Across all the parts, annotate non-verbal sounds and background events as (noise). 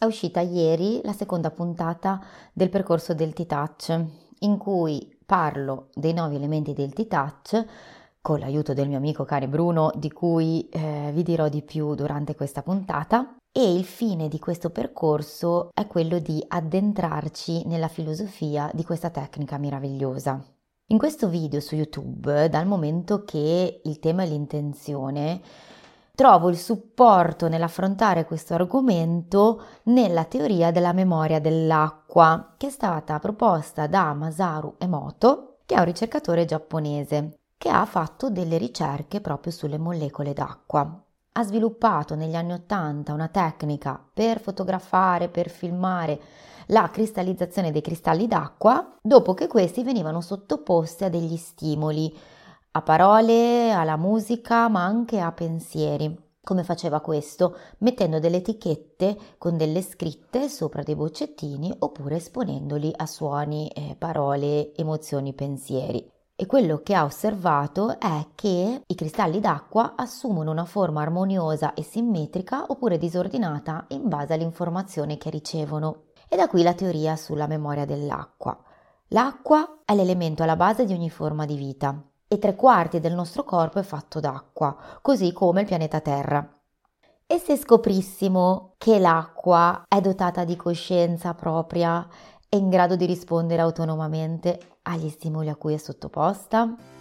È uscita ieri la seconda puntata del percorso del T-Touch, in cui parlo dei nuovi elementi del T-Touch con l'aiuto del mio amico cane Bruno, di cui eh, vi dirò di più durante questa puntata. E il fine di questo percorso è quello di addentrarci nella filosofia di questa tecnica meravigliosa. In questo video su YouTube, dal momento che il tema è l'intenzione, trovo il supporto nell'affrontare questo argomento nella teoria della memoria dell'acqua, che è stata proposta da Masaru Emoto, che è un ricercatore giapponese, che ha fatto delle ricerche proprio sulle molecole d'acqua. Ha sviluppato negli anni Ottanta una tecnica per fotografare, per filmare la cristallizzazione dei cristalli d'acqua, dopo che questi venivano sottoposti a degli stimoli a parole, alla musica, ma anche a pensieri. Come faceva questo? Mettendo delle etichette con delle scritte sopra dei boccettini oppure esponendoli a suoni, eh, parole, emozioni, pensieri. E quello che ha osservato è che i cristalli d'acqua assumono una forma armoniosa e simmetrica oppure disordinata in base all'informazione che ricevono. E da qui la teoria sulla memoria dell'acqua. L'acqua è l'elemento alla base di ogni forma di vita e tre quarti del nostro corpo è fatto d'acqua, così come il pianeta Terra. E se scoprissimo che l'acqua è dotata di coscienza propria e in grado di rispondere autonomamente agli stimoli a cui è sottoposta?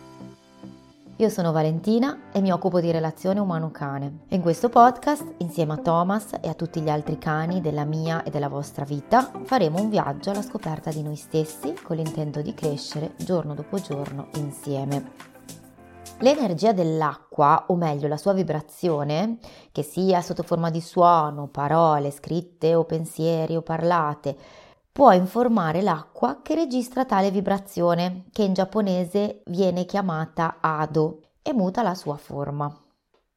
Io sono Valentina e mi occupo di relazione umano-cane. In questo podcast, insieme a Thomas e a tutti gli altri cani della mia e della vostra vita, faremo un viaggio alla scoperta di noi stessi con l'intento di crescere giorno dopo giorno insieme. L'energia dell'acqua, o meglio la sua vibrazione, che sia sotto forma di suono, parole scritte o pensieri o parlate, può informare l'acqua che registra tale vibrazione, che in giapponese viene chiamata Ado, e muta la sua forma.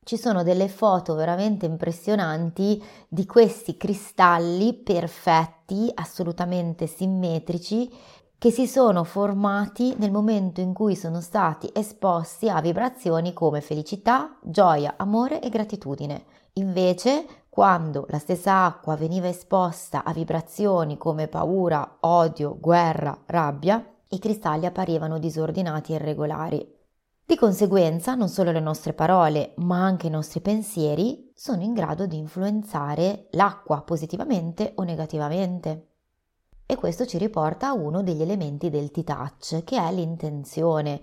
Ci sono delle foto veramente impressionanti di questi cristalli perfetti, assolutamente simmetrici, che si sono formati nel momento in cui sono stati esposti a vibrazioni come felicità, gioia, amore e gratitudine. Invece, quando la stessa acqua veniva esposta a vibrazioni come paura, odio, guerra, rabbia, i cristalli apparivano disordinati e irregolari. Di conseguenza, non solo le nostre parole, ma anche i nostri pensieri sono in grado di influenzare l'acqua positivamente o negativamente. E questo ci riporta a uno degli elementi del T-Touch, che è l'intenzione,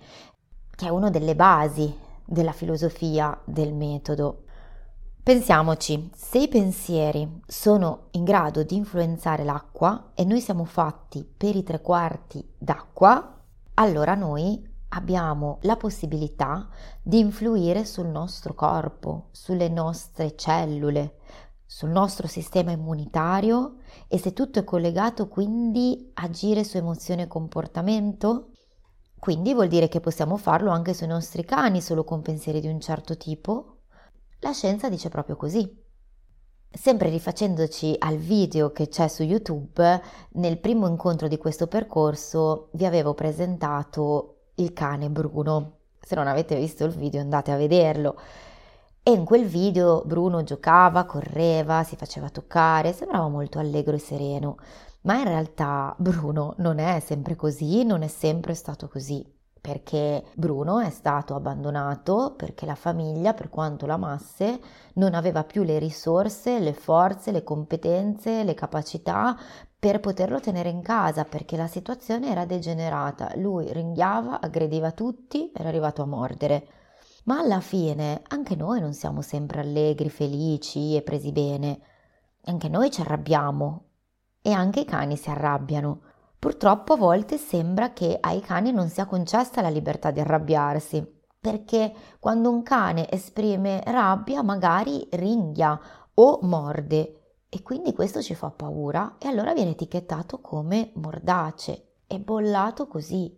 che è una delle basi della filosofia del metodo. Pensiamoci, se i pensieri sono in grado di influenzare l'acqua e noi siamo fatti per i tre quarti d'acqua, allora noi abbiamo la possibilità di influire sul nostro corpo, sulle nostre cellule, sul nostro sistema immunitario e se tutto è collegato quindi agire su emozione e comportamento? Quindi vuol dire che possiamo farlo anche sui nostri cani solo con pensieri di un certo tipo? La scienza dice proprio così. Sempre rifacendoci al video che c'è su YouTube, nel primo incontro di questo percorso vi avevo presentato il cane Bruno. Se non avete visto il video andate a vederlo. E in quel video Bruno giocava, correva, si faceva toccare, sembrava molto allegro e sereno. Ma in realtà Bruno non è sempre così, non è sempre stato così perché Bruno è stato abbandonato perché la famiglia, per quanto l'amasse, non aveva più le risorse, le forze, le competenze, le capacità per poterlo tenere in casa perché la situazione era degenerata. Lui ringhiava, aggrediva tutti, era arrivato a mordere. Ma alla fine anche noi non siamo sempre allegri, felici e presi bene. Anche noi ci arrabbiamo e anche i cani si arrabbiano. Purtroppo a volte sembra che ai cani non sia concessa la libertà di arrabbiarsi, perché quando un cane esprime rabbia magari ringhia o morde e quindi questo ci fa paura e allora viene etichettato come mordace e bollato così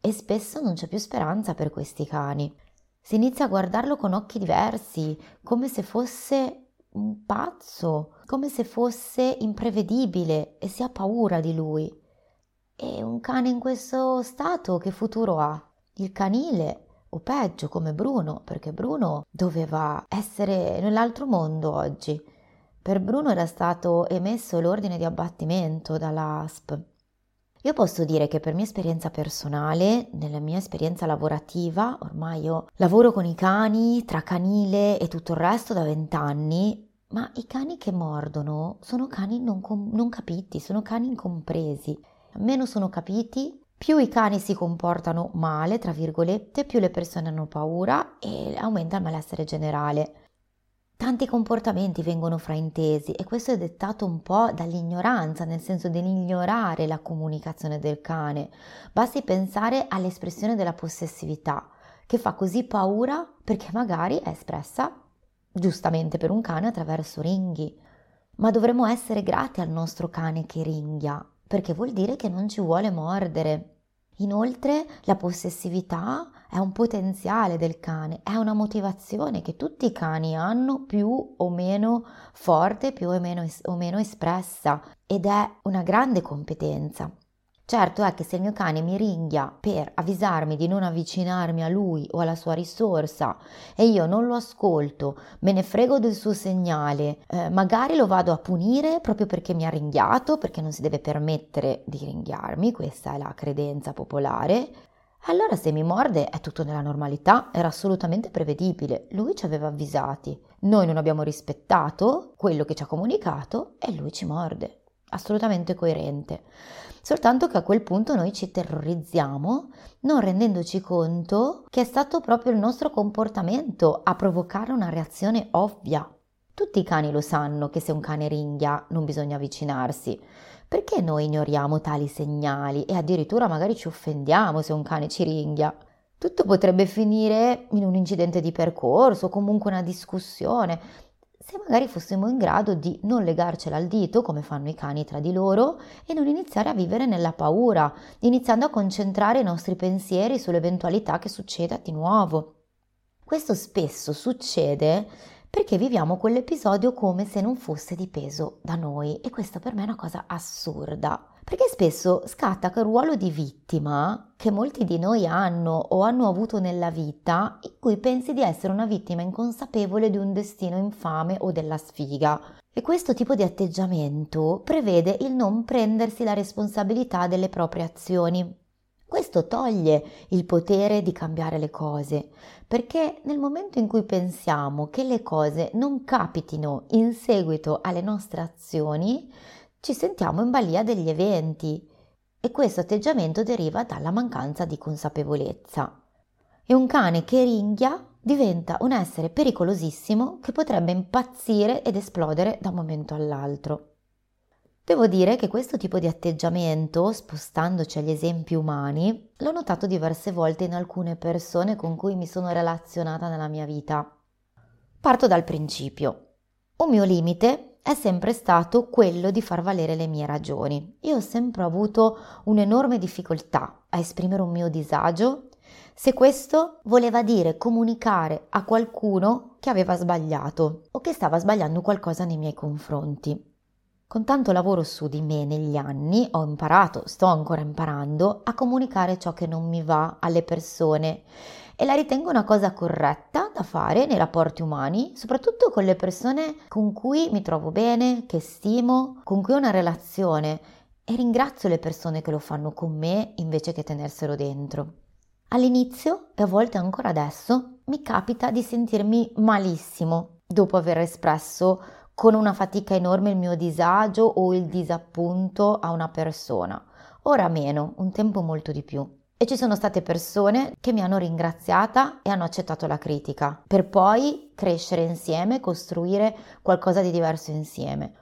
e spesso non c'è più speranza per questi cani. Si inizia a guardarlo con occhi diversi, come se fosse un pazzo, come se fosse imprevedibile e si ha paura di lui. E un cane in questo stato che futuro ha? Il canile o peggio come Bruno, perché Bruno doveva essere nell'altro mondo oggi. Per Bruno era stato emesso l'ordine di abbattimento dall'ASP. Io posso dire che per mia esperienza personale, nella mia esperienza lavorativa, ormai io lavoro con i cani, tra canile e tutto il resto da vent'anni, ma i cani che mordono sono cani non, com- non capiti, sono cani incompresi. Meno sono capiti, più i cani si comportano male, tra virgolette, più le persone hanno paura e aumenta il malessere generale. Tanti comportamenti vengono fraintesi e questo è dettato un po' dall'ignoranza, nel senso dell'ignorare la comunicazione del cane. Basti pensare all'espressione della possessività, che fa così paura perché magari è espressa giustamente per un cane attraverso ringhi. Ma dovremmo essere grati al nostro cane che ringhia, perché vuol dire che non ci vuole mordere. Inoltre la possessività è un potenziale del cane, è una motivazione che tutti i cani hanno più o meno forte, più o meno, o meno espressa ed è una grande competenza. Certo è che se il mio cane mi ringhia per avvisarmi di non avvicinarmi a lui o alla sua risorsa e io non lo ascolto, me ne frego del suo segnale, eh, magari lo vado a punire proprio perché mi ha ringhiato, perché non si deve permettere di ringhiarmi, questa è la credenza popolare, allora se mi morde è tutto nella normalità, era assolutamente prevedibile, lui ci aveva avvisati, noi non abbiamo rispettato quello che ci ha comunicato e lui ci morde assolutamente coerente. Soltanto che a quel punto noi ci terrorizziamo non rendendoci conto che è stato proprio il nostro comportamento a provocare una reazione ovvia. Tutti i cani lo sanno che se un cane ringhia non bisogna avvicinarsi. Perché noi ignoriamo tali segnali e addirittura magari ci offendiamo se un cane ci ringhia? Tutto potrebbe finire in un incidente di percorso comunque una discussione, se magari fossimo in grado di non legarcela al dito come fanno i cani tra di loro e non iniziare a vivere nella paura, iniziando a concentrare i nostri pensieri sull'eventualità che succeda di nuovo. Questo spesso succede perché viviamo quell'episodio come se non fosse dipeso da noi e questa per me è una cosa assurda. Perché spesso scatta quel ruolo di vittima che molti di noi hanno o hanno avuto nella vita, in cui pensi di essere una vittima inconsapevole di un destino infame o della sfiga. E questo tipo di atteggiamento prevede il non prendersi la responsabilità delle proprie azioni. Questo toglie il potere di cambiare le cose, perché nel momento in cui pensiamo che le cose non capitino in seguito alle nostre azioni, ci sentiamo in balia degli eventi e questo atteggiamento deriva dalla mancanza di consapevolezza. E un cane che ringhia diventa un essere pericolosissimo che potrebbe impazzire ed esplodere da un momento all'altro. Devo dire che questo tipo di atteggiamento, spostandoci agli esempi umani, l'ho notato diverse volte in alcune persone con cui mi sono relazionata nella mia vita. Parto dal principio. Un mio limite è sempre stato quello di far valere le mie ragioni. Io ho sempre avuto un'enorme difficoltà a esprimere un mio disagio se questo voleva dire comunicare a qualcuno che aveva sbagliato o che stava sbagliando qualcosa nei miei confronti. Con tanto lavoro su di me negli anni ho imparato, sto ancora imparando, a comunicare ciò che non mi va alle persone e la ritengo una cosa corretta da fare nei rapporti umani, soprattutto con le persone con cui mi trovo bene, che stimo, con cui ho una relazione e ringrazio le persone che lo fanno con me invece che tenerselo dentro. All'inizio e a volte ancora adesso mi capita di sentirmi malissimo dopo aver espresso con una fatica enorme il mio disagio o il disappunto a una persona. Ora meno, un tempo molto di più e ci sono state persone che mi hanno ringraziata e hanno accettato la critica, per poi crescere insieme, costruire qualcosa di diverso insieme.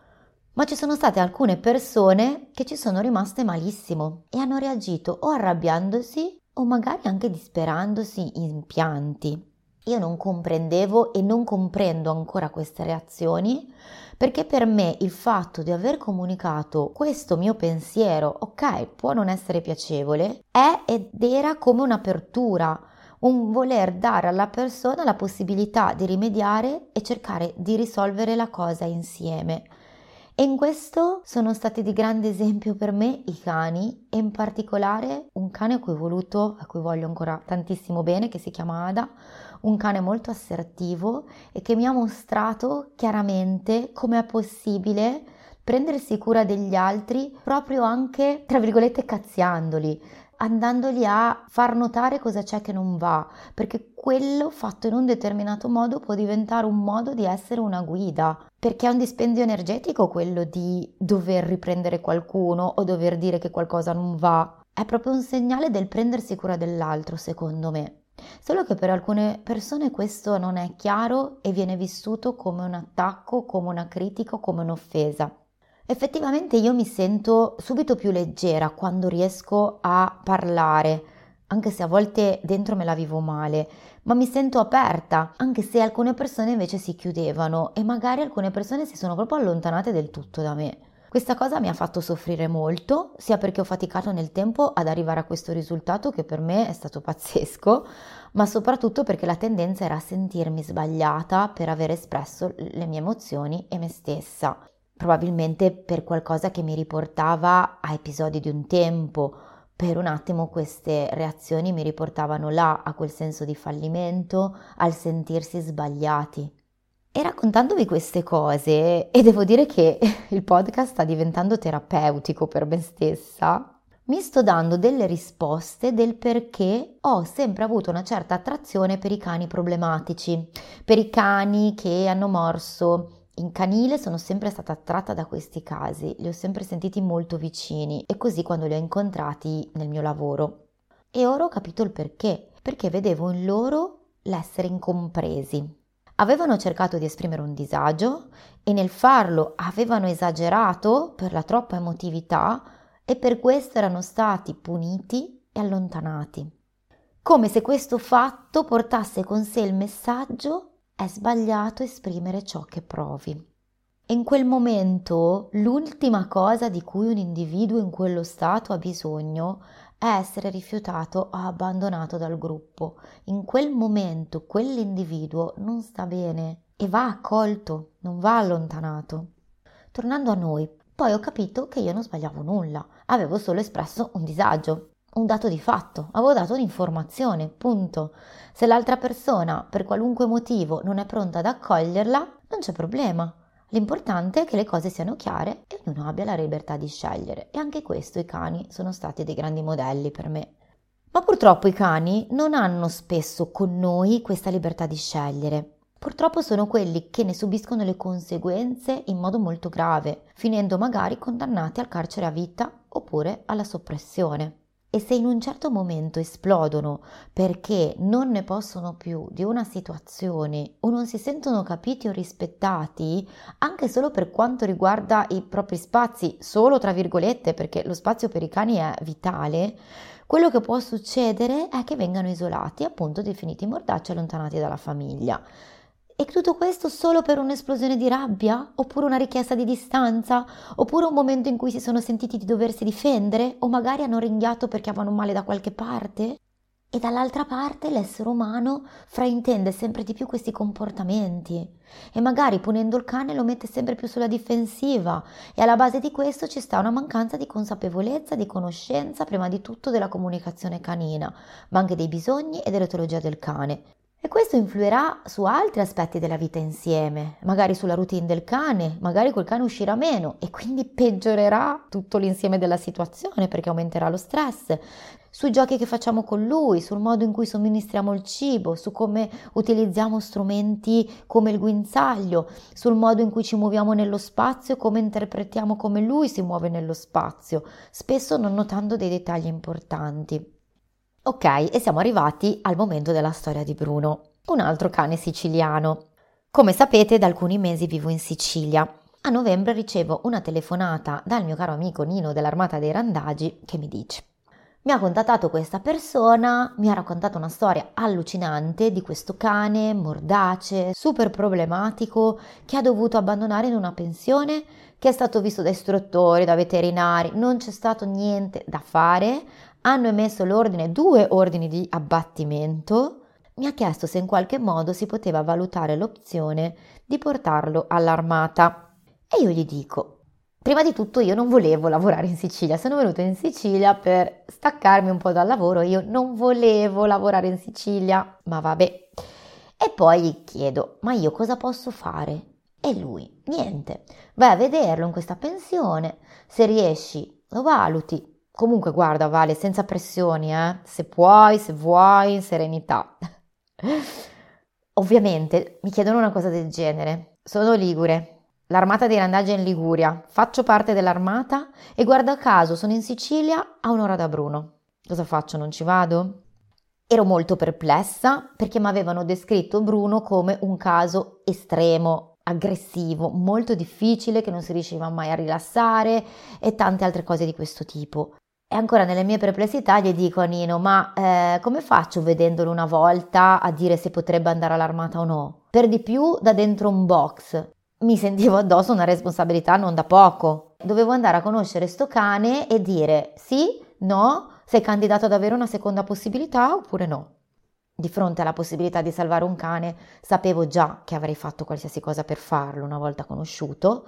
Ma ci sono state alcune persone che ci sono rimaste malissimo e hanno reagito o arrabbiandosi o magari anche disperandosi in pianti. Io non comprendevo e non comprendo ancora queste reazioni perché per me il fatto di aver comunicato questo mio pensiero, ok, può non essere piacevole, è ed era come un'apertura, un voler dare alla persona la possibilità di rimediare e cercare di risolvere la cosa insieme. E in questo sono stati di grande esempio per me i cani e in particolare un cane a cui ho voluto, a cui voglio ancora tantissimo bene, che si chiama Ada, un cane molto assertivo e che mi ha mostrato chiaramente come è possibile prendersi cura degli altri proprio anche, tra virgolette, cazziandoli, andandoli a far notare cosa c'è che non va, perché quello fatto in un determinato modo può diventare un modo di essere una guida, perché è un dispendio energetico quello di dover riprendere qualcuno o dover dire che qualcosa non va. È proprio un segnale del prendersi cura dell'altro, secondo me. Solo che per alcune persone questo non è chiaro e viene vissuto come un attacco, come una critica, come un'offesa. Effettivamente io mi sento subito più leggera quando riesco a parlare, anche se a volte dentro me la vivo male, ma mi sento aperta, anche se alcune persone invece si chiudevano e magari alcune persone si sono proprio allontanate del tutto da me. Questa cosa mi ha fatto soffrire molto, sia perché ho faticato nel tempo ad arrivare a questo risultato che per me è stato pazzesco, ma soprattutto perché la tendenza era a sentirmi sbagliata per aver espresso le mie emozioni e me stessa probabilmente per qualcosa che mi riportava a episodi di un tempo. Per un attimo queste reazioni mi riportavano là, a quel senso di fallimento, al sentirsi sbagliati. E raccontandovi queste cose, e devo dire che (laughs) il podcast sta diventando terapeutico per me stessa, mi sto dando delle risposte del perché ho sempre avuto una certa attrazione per i cani problematici, per i cani che hanno morso in canile sono sempre stata attratta da questi casi, li ho sempre sentiti molto vicini e così quando li ho incontrati nel mio lavoro. E ora ho capito il perché, perché vedevo in loro l'essere incompresi. Avevano cercato di esprimere un disagio e nel farlo avevano esagerato per la troppa emotività e per questo erano stati puniti e allontanati. Come se questo fatto portasse con sé il messaggio è sbagliato esprimere ciò che provi. In quel momento l'ultima cosa di cui un individuo in quello stato ha bisogno è essere rifiutato o abbandonato dal gruppo. In quel momento quell'individuo non sta bene e va accolto, non va allontanato. Tornando a noi, poi ho capito che io non sbagliavo nulla, avevo solo espresso un disagio, un dato di fatto, avevo dato un'informazione, punto. Se l'altra persona per qualunque motivo non è pronta ad accoglierla, non c'è problema. L'importante è che le cose siano chiare e ognuno abbia la libertà di scegliere. E anche questo i cani sono stati dei grandi modelli per me. Ma purtroppo i cani non hanno spesso con noi questa libertà di scegliere. Purtroppo sono quelli che ne subiscono le conseguenze in modo molto grave, finendo magari condannati al carcere a vita oppure alla soppressione. E se in un certo momento esplodono perché non ne possono più di una situazione o non si sentono capiti o rispettati, anche solo per quanto riguarda i propri spazi, solo tra virgolette, perché lo spazio per i cani è vitale, quello che può succedere è che vengano isolati, appunto definiti mordacci allontanati dalla famiglia. E tutto questo solo per un'esplosione di rabbia? Oppure una richiesta di distanza? Oppure un momento in cui si sono sentiti di doversi difendere? O magari hanno ringhiato perché avevano male da qualche parte? E dall'altra parte l'essere umano fraintende sempre di più questi comportamenti e magari punendo il cane lo mette sempre più sulla difensiva e alla base di questo ci sta una mancanza di consapevolezza, di conoscenza prima di tutto della comunicazione canina, ma anche dei bisogni e dell'etologia del cane. E questo influirà su altri aspetti della vita insieme, magari sulla routine del cane, magari col cane uscirà meno e quindi peggiorerà tutto l'insieme della situazione perché aumenterà lo stress, sui giochi che facciamo con lui, sul modo in cui somministriamo il cibo, su come utilizziamo strumenti come il guinzaglio, sul modo in cui ci muoviamo nello spazio e come interpretiamo come lui si muove nello spazio, spesso non notando dei dettagli importanti. Ok, e siamo arrivati al momento della storia di Bruno, un altro cane siciliano. Come sapete, da alcuni mesi vivo in Sicilia. A novembre ricevo una telefonata dal mio caro amico Nino dell'Armata dei Randagi che mi dice mi ha contattato questa persona, mi ha raccontato una storia allucinante di questo cane mordace, super problematico, che ha dovuto abbandonare in una pensione, che è stato visto da istruttori, da veterinari, non c'è stato niente da fare, hanno emesso l'ordine, due ordini di abbattimento, mi ha chiesto se in qualche modo si poteva valutare l'opzione di portarlo all'armata. E io gli dico, prima di tutto io non volevo lavorare in Sicilia, sono venuta in Sicilia per staccarmi un po' dal lavoro, io non volevo lavorare in Sicilia, ma vabbè. E poi gli chiedo, ma io cosa posso fare? E lui, niente, vai a vederlo in questa pensione, se riesci lo valuti. Comunque guarda Vale, senza pressioni, eh? se puoi, se vuoi, in serenità. (laughs) Ovviamente mi chiedono una cosa del genere. Sono ligure, l'armata dei randaggi è in Liguria, faccio parte dell'armata e guarda caso sono in Sicilia a un'ora da Bruno. Cosa faccio? Non ci vado? Ero molto perplessa perché mi avevano descritto Bruno come un caso estremo, aggressivo, molto difficile, che non si riusciva mai a rilassare e tante altre cose di questo tipo. E ancora nelle mie perplessità gli dico a Nino, ma eh, come faccio vedendolo una volta a dire se potrebbe andare all'armata o no? Per di più da dentro un box. Mi sentivo addosso una responsabilità non da poco. Dovevo andare a conoscere sto cane e dire sì, no, sei candidato ad avere una seconda possibilità oppure no. Di fronte alla possibilità di salvare un cane, sapevo già che avrei fatto qualsiasi cosa per farlo una volta conosciuto,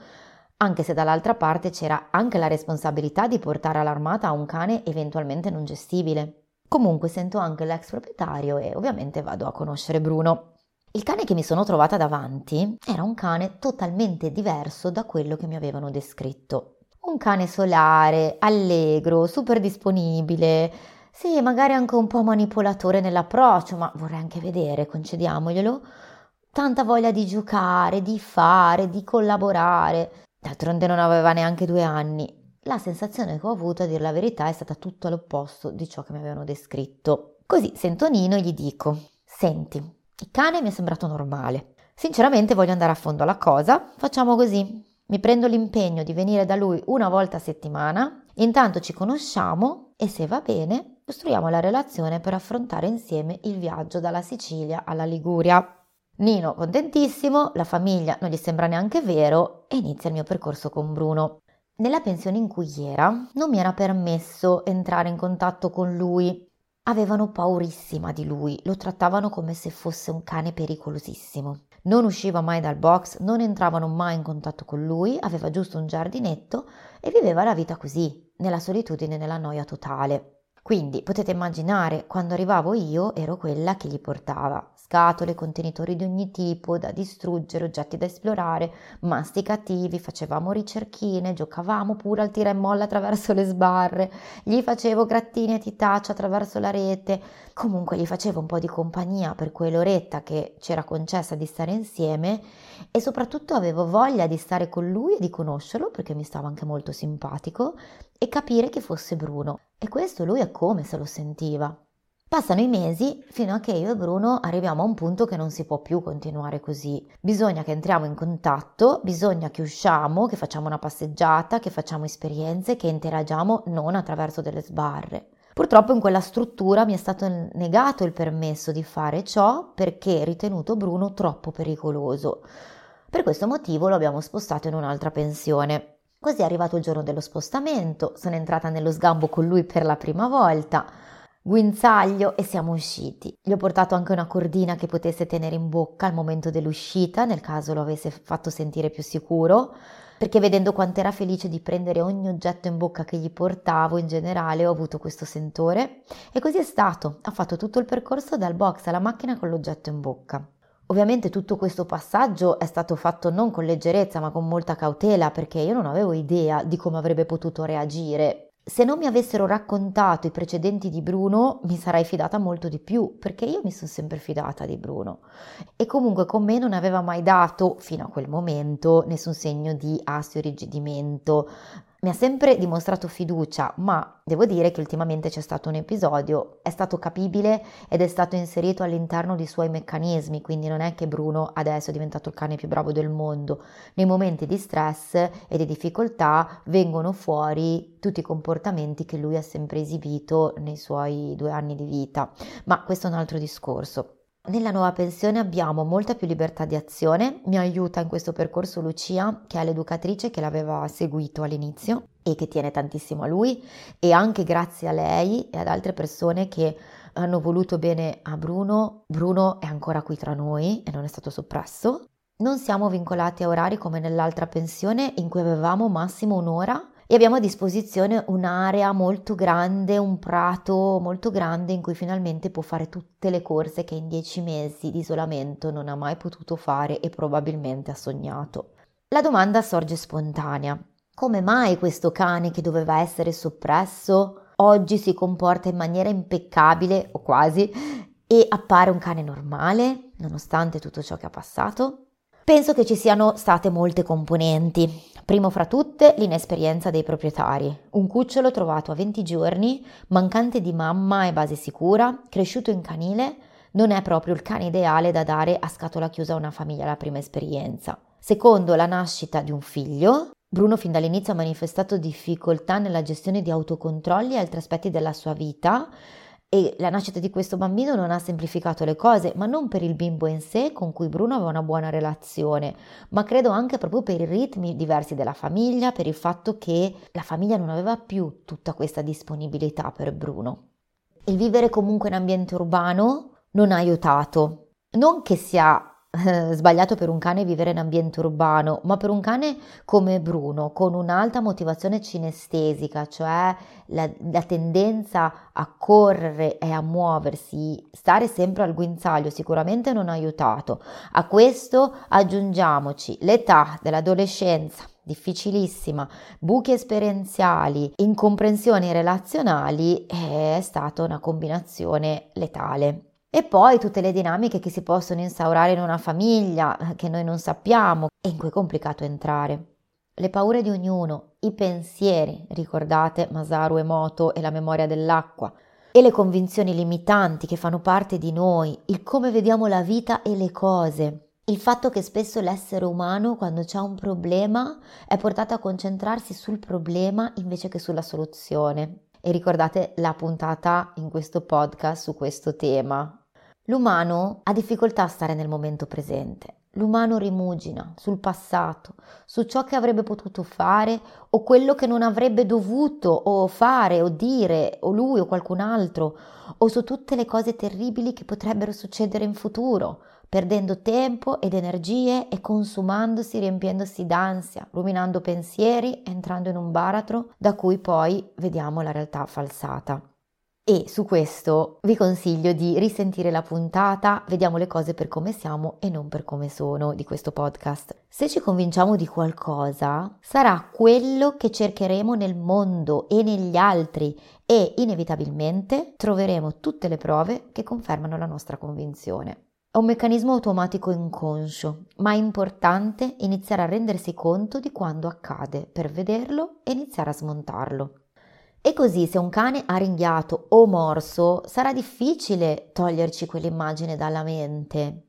anche se dall'altra parte c'era anche la responsabilità di portare all'armata un cane eventualmente non gestibile. Comunque sento anche l'ex proprietario e ovviamente vado a conoscere Bruno. Il cane che mi sono trovata davanti era un cane totalmente diverso da quello che mi avevano descritto. Un cane solare, allegro, super disponibile, sì, magari anche un po' manipolatore nell'approccio, ma vorrei anche vedere, concediamoglielo. Tanta voglia di giocare, di fare, di collaborare. D'altronde non aveva neanche due anni. La sensazione che ho avuto, a dire la verità, è stata tutto all'opposto di ciò che mi avevano descritto. Così sento Nino e gli dico: Senti, il cane mi è sembrato normale. Sinceramente voglio andare a fondo alla cosa. Facciamo così. Mi prendo l'impegno di venire da lui una volta a settimana. Intanto ci conosciamo e se va bene, costruiamo la relazione per affrontare insieme il viaggio dalla Sicilia alla Liguria. Nino contentissimo, la famiglia non gli sembra neanche vero e inizia il mio percorso con Bruno. Nella pensione in cui era non mi era permesso entrare in contatto con lui. Avevano paurissima di lui, lo trattavano come se fosse un cane pericolosissimo. Non usciva mai dal box, non entravano mai in contatto con lui, aveva giusto un giardinetto e viveva la vita così, nella solitudine e nella noia totale. Quindi potete immaginare, quando arrivavo io ero quella che gli portava scatole, contenitori di ogni tipo da distruggere, oggetti da esplorare, masticativi, facevamo ricerchine, giocavamo pure al tira e molla attraverso le sbarre, gli facevo grattini e titaccia attraverso la rete, comunque gli facevo un po' di compagnia per quell'oretta che c'era concessa di stare insieme e soprattutto avevo voglia di stare con lui e di conoscerlo perché mi stava anche molto simpatico e capire che fosse Bruno. E questo lui è come se lo sentiva. Passano i mesi fino a che io e Bruno arriviamo a un punto che non si può più continuare così. Bisogna che entriamo in contatto, bisogna che usciamo, che facciamo una passeggiata, che facciamo esperienze, che interagiamo non attraverso delle sbarre. Purtroppo in quella struttura mi è stato negato il permesso di fare ciò perché ritenuto Bruno troppo pericoloso. Per questo motivo lo abbiamo spostato in un'altra pensione. Così è arrivato il giorno dello spostamento, sono entrata nello sgambo con lui per la prima volta guinzaglio e siamo usciti. Gli ho portato anche una cordina che potesse tenere in bocca al momento dell'uscita, nel caso lo avesse fatto sentire più sicuro, perché vedendo quanto era felice di prendere ogni oggetto in bocca che gli portavo, in generale ho avuto questo sentore e così è stato. Ha fatto tutto il percorso dal box alla macchina con l'oggetto in bocca. Ovviamente tutto questo passaggio è stato fatto non con leggerezza ma con molta cautela perché io non avevo idea di come avrebbe potuto reagire se non mi avessero raccontato i precedenti di Bruno, mi sarei fidata molto di più, perché io mi sono sempre fidata di Bruno. E comunque con me non aveva mai dato, fino a quel momento, nessun segno di astio rigidimento, mi ha sempre dimostrato fiducia, ma devo dire che ultimamente c'è stato un episodio, è stato capibile ed è stato inserito all'interno dei suoi meccanismi, quindi non è che Bruno adesso è diventato il cane più bravo del mondo. Nei momenti di stress e di difficoltà vengono fuori tutti i comportamenti che lui ha sempre esibito nei suoi due anni di vita, ma questo è un altro discorso. Nella nuova pensione abbiamo molta più libertà di azione, mi aiuta in questo percorso Lucia, che è l'educatrice che l'aveva seguito all'inizio e che tiene tantissimo a lui e anche grazie a lei e ad altre persone che hanno voluto bene a Bruno, Bruno è ancora qui tra noi e non è stato soppresso. Non siamo vincolati a orari come nell'altra pensione in cui avevamo massimo un'ora e abbiamo a disposizione un'area molto grande, un prato molto grande in cui finalmente può fare tutte le corse che in dieci mesi di isolamento non ha mai potuto fare e probabilmente ha sognato. La domanda sorge spontanea. Come mai questo cane che doveva essere soppresso oggi si comporta in maniera impeccabile o quasi e appare un cane normale nonostante tutto ciò che ha passato? Penso che ci siano state molte componenti. Primo fra tutte l'inesperienza dei proprietari. Un cucciolo trovato a 20 giorni, mancante di mamma e base sicura, cresciuto in canile, non è proprio il cane ideale da dare a scatola chiusa a una famiglia alla prima esperienza. Secondo la nascita di un figlio, Bruno fin dall'inizio ha manifestato difficoltà nella gestione di autocontrolli e altri aspetti della sua vita, e la nascita di questo bambino non ha semplificato le cose, ma non per il bimbo in sé con cui Bruno aveva una buona relazione, ma credo anche proprio per i ritmi diversi della famiglia, per il fatto che la famiglia non aveva più tutta questa disponibilità per Bruno. Il vivere comunque in ambiente urbano non ha aiutato. Non che sia eh, sbagliato per un cane vivere in ambiente urbano, ma per un cane come Bruno, con un'alta motivazione cinestesica, cioè la, la, tendenza a correre e a muoversi, stare sempre al guinzaglio sicuramente non ha aiutato. A questo aggiungiamoci l'età dell'adolescenza, difficilissima, buchi esperienziali, incomprensioni relazionali, è stata una combinazione letale. E poi tutte le dinamiche che si possono instaurare in una famiglia eh, che noi non sappiamo e in cui è complicato entrare. Le paure di ognuno, i pensieri, ricordate Masaru Emoto e la memoria dell'acqua, e le convinzioni limitanti che fanno parte di noi, il come vediamo la vita e le cose, il fatto che spesso l'essere umano quando c'è un problema è portato a concentrarsi sul problema invece che sulla soluzione. E ricordate la puntata in questo podcast su questo tema, L'umano ha difficoltà a stare nel momento presente. L'umano rimugina sul passato, su ciò che avrebbe potuto fare o quello che non avrebbe dovuto o fare o dire o lui o qualcun altro o su tutte le cose terribili che potrebbero succedere in futuro, perdendo tempo ed energie e consumandosi, riempiendosi d'ansia, ruminando pensieri, entrando in un baratro da cui poi vediamo la realtà falsata. E su questo vi consiglio di risentire la puntata, vediamo le cose per come siamo e non per come sono di questo podcast. Se ci convinciamo di qualcosa, sarà quello che cercheremo nel mondo e negli altri e inevitabilmente troveremo tutte le prove che confermano la nostra convinzione. È un meccanismo automatico inconscio, ma è importante iniziare a rendersi conto di quando accade per vederlo e iniziare a smontarlo. E così se un cane ha ringhiato o morso, sarà difficile toglierci quell'immagine dalla mente.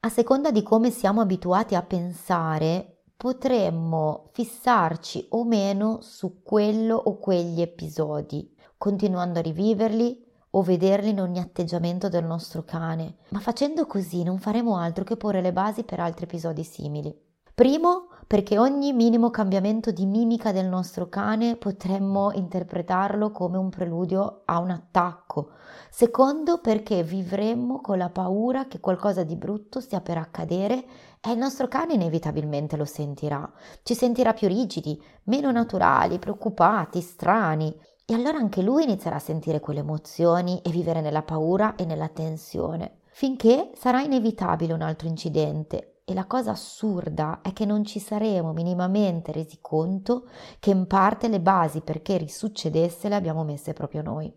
A seconda di come siamo abituati a pensare, potremmo fissarci o meno su quello o quegli episodi, continuando a riviverli o vederli in ogni atteggiamento del nostro cane. Ma facendo così non faremo altro che porre le basi per altri episodi simili. Primo, perché ogni minimo cambiamento di mimica del nostro cane potremmo interpretarlo come un preludio a un attacco. Secondo, perché vivremmo con la paura che qualcosa di brutto stia per accadere e il nostro cane inevitabilmente lo sentirà. Ci sentirà più rigidi, meno naturali, preoccupati, strani. E allora anche lui inizierà a sentire quelle emozioni e vivere nella paura e nella tensione, finché sarà inevitabile un altro incidente e la cosa assurda è che non ci saremo minimamente resi conto che in parte le basi perché risuccedesse le abbiamo messe proprio noi.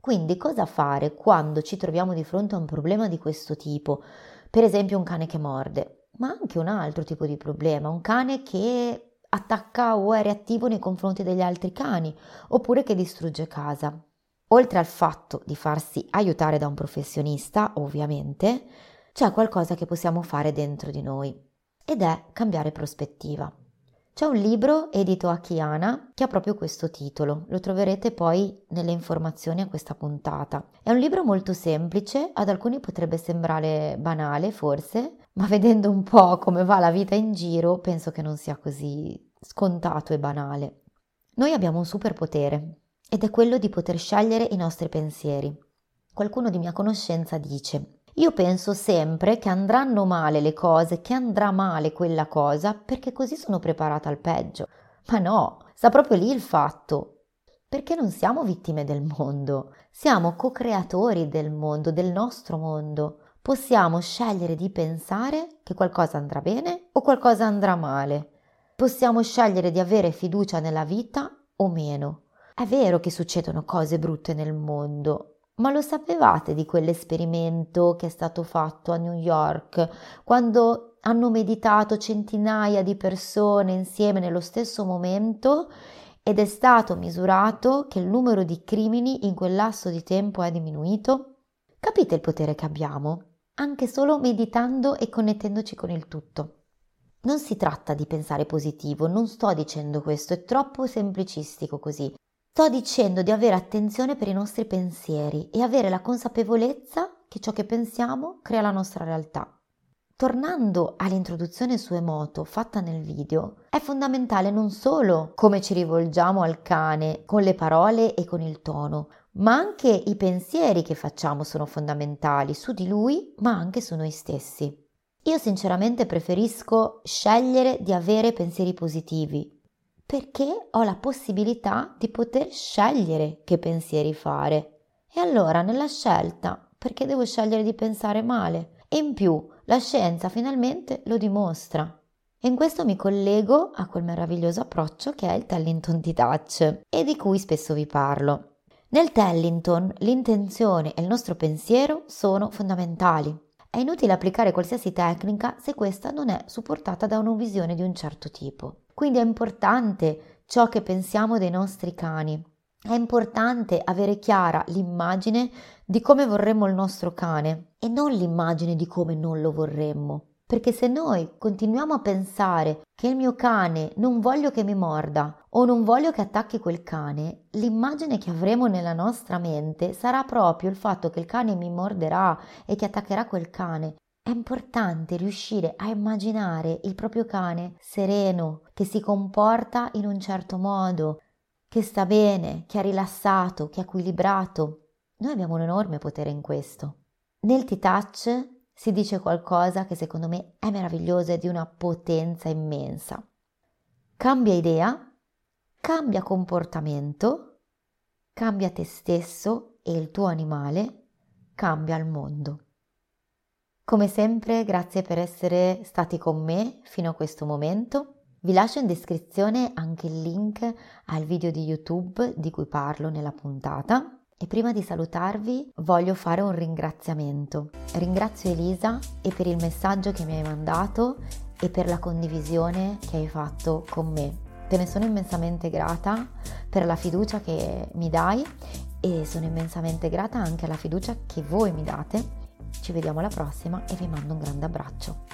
Quindi cosa fare quando ci troviamo di fronte a un problema di questo tipo? Per esempio un cane che morde, ma anche un altro tipo di problema, un cane che attacca o è reattivo nei confronti degli altri cani, oppure che distrugge casa. Oltre al fatto di farsi aiutare da un professionista, ovviamente, c'è qualcosa che possiamo fare dentro di noi ed è cambiare prospettiva. C'è un libro edito a Chiana che ha proprio questo titolo, lo troverete poi nelle informazioni a questa puntata. È un libro molto semplice, ad alcuni potrebbe sembrare banale forse, ma (laughs) vedendo un po' come va la vita in giro penso che non sia così scontato e banale. Noi abbiamo un superpotere ed è quello di poter scegliere i nostri pensieri. Qualcuno di mia conoscenza dice io penso sempre che andranno male le cose, che andrà male quella cosa, perché così sono preparata al peggio. Ma no, sta proprio lì il fatto. Perché non siamo vittime del mondo, siamo co-creatori del mondo, del nostro mondo. Possiamo scegliere di pensare che qualcosa andrà bene o qualcosa andrà male. Possiamo scegliere di avere fiducia nella vita o meno. È vero che succedono cose brutte nel mondo, ma lo sapevate di quell'esperimento che è stato fatto a New York, quando hanno meditato centinaia di persone insieme nello stesso momento ed è stato misurato che il numero di crimini in quel lasso di tempo è diminuito? Capite il potere che abbiamo? Anche solo meditando e connettendoci con il tutto. Non si tratta di pensare positivo, non sto dicendo questo, è troppo semplicistico così. Sto dicendo di avere attenzione per i nostri pensieri e avere la consapevolezza che ciò che pensiamo crea la nostra realtà. Tornando all'introduzione su Emoto fatta nel video, è fondamentale non solo come ci rivolgiamo al cane con le parole e con il tono, ma anche i pensieri che facciamo sono fondamentali su di lui, ma anche su noi stessi. Io sinceramente preferisco scegliere di avere pensieri positivi, perché ho la possibilità di poter scegliere che pensieri fare. E allora nella scelta, perché devo scegliere di pensare male? E in più, la scienza finalmente lo dimostra. E in questo mi collego a quel meraviglioso approccio che è il Tellington T-Touch e di cui spesso vi parlo. Nel Tellington l'intenzione e il nostro pensiero sono fondamentali. È inutile applicare qualsiasi tecnica se questa non è supportata da una visione di un certo tipo. Quindi è importante ciò che pensiamo dei nostri cani, è importante avere chiara l'immagine di come vorremmo il nostro cane e non l'immagine di come non lo vorremmo. Perché se noi continuiamo a pensare che il mio cane non voglio che mi morda o non voglio che attacchi quel cane, l'immagine che avremo nella nostra mente sarà proprio il fatto che il cane mi morderà e che attaccherà quel cane. È importante riuscire a immaginare il proprio cane sereno, che si comporta in un certo modo, che sta bene, che è rilassato, che è equilibrato. Noi abbiamo un enorme potere in questo. Nel T-Touch si dice qualcosa che secondo me è meraviglioso e di una potenza immensa. Cambia idea, cambia comportamento, cambia te stesso e il tuo animale, cambia il mondo. Come sempre, grazie per essere stati con me fino a questo momento. Vi lascio in descrizione anche il link al video di YouTube di cui parlo nella puntata. E prima di salutarvi voglio fare un ringraziamento. Ringrazio Elisa e per il messaggio che mi hai mandato e per la condivisione che hai fatto con me. Te ne sono immensamente grata per la fiducia che mi dai e sono immensamente grata anche alla fiducia che voi mi date. Ci vediamo alla prossima e vi mando un grande abbraccio.